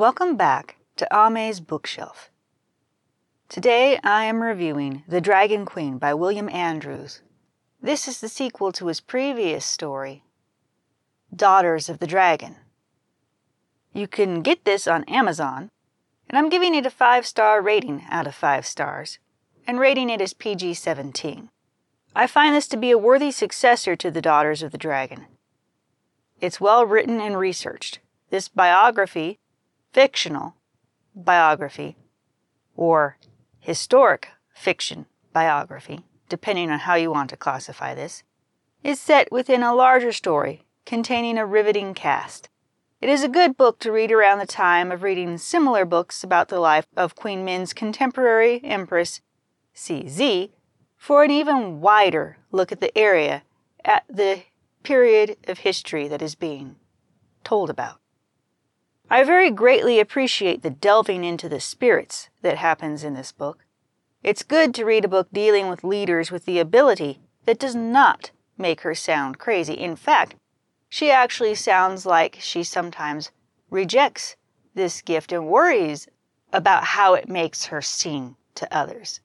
Welcome back to Ame's Bookshelf. Today I am reviewing The Dragon Queen by William Andrews. This is the sequel to his previous story, Daughters of the Dragon. You can get this on Amazon, and I'm giving it a 5 star rating out of 5 stars, and rating it as PG 17. I find this to be a worthy successor to The Daughters of the Dragon. It's well written and researched. This biography, fictional biography, or historic fiction biography, depending on how you want to classify this, is set within a larger story containing a riveting cast. It is a good book to read around the time of reading similar books about the life of Queen Min's contemporary Empress Cixi for an even wider look at the area at the period of history that is being told about. I very greatly appreciate the delving into the spirits that happens in this book. It's good to read a book dealing with leaders with the ability that does not make her sound crazy. In fact, she actually sounds like she sometimes rejects this gift and worries about how it makes her seem to others.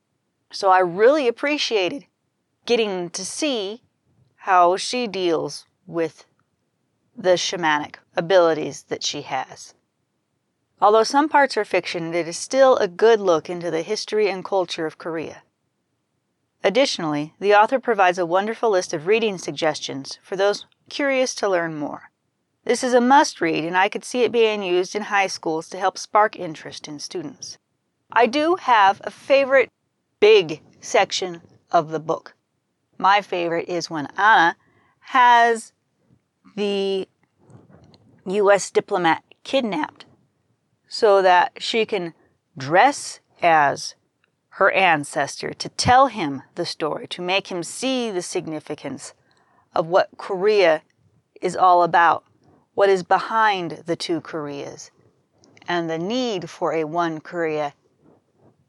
So I really appreciated getting to see how she deals with the shamanic abilities that she has. Although some parts are fiction, it is still a good look into the history and culture of Korea. Additionally, the author provides a wonderful list of reading suggestions for those curious to learn more. This is a must read, and I could see it being used in high schools to help spark interest in students. I do have a favorite big section of the book. My favorite is when Anna has the U.S. diplomat kidnapped so that she can dress as her ancestor, to tell him the story, to make him see the significance of what Korea is all about, what is behind the two Koreas, and the need for a one Korea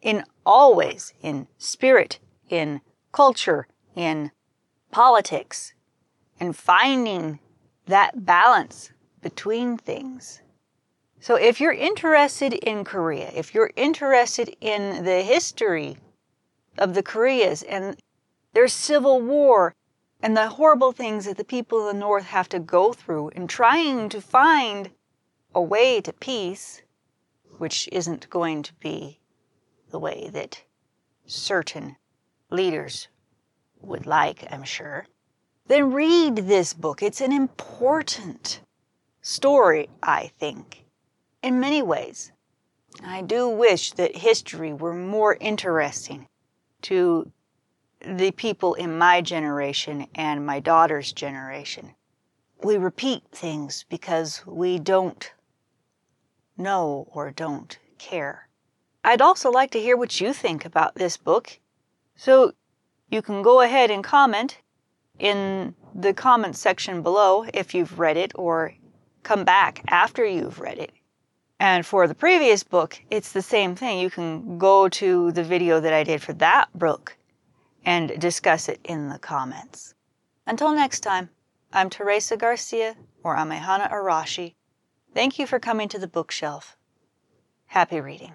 in always in spirit, in culture, in politics, and finding that balance between things. So, if you're interested in Korea, if you're interested in the history of the Koreas and their civil war and the horrible things that the people of the North have to go through in trying to find a way to peace, which isn't going to be the way that certain leaders would like, I'm sure, then read this book. It's an important story, I think, in many ways. I do wish that history were more interesting to the people in my generation and my daughter's generation. We repeat things because we don't know or don't care. I'd also like to hear what you think about this book. So you can go ahead and comment in the comment section below if you've read it or come back after you've read it and for the previous book, it's the same thing. You can go to the video that I did for that book and discuss it in the comments. Until next time, I'm Teresa Garcia or Amehana Arashi. Thank you for coming to the bookshelf. Happy reading.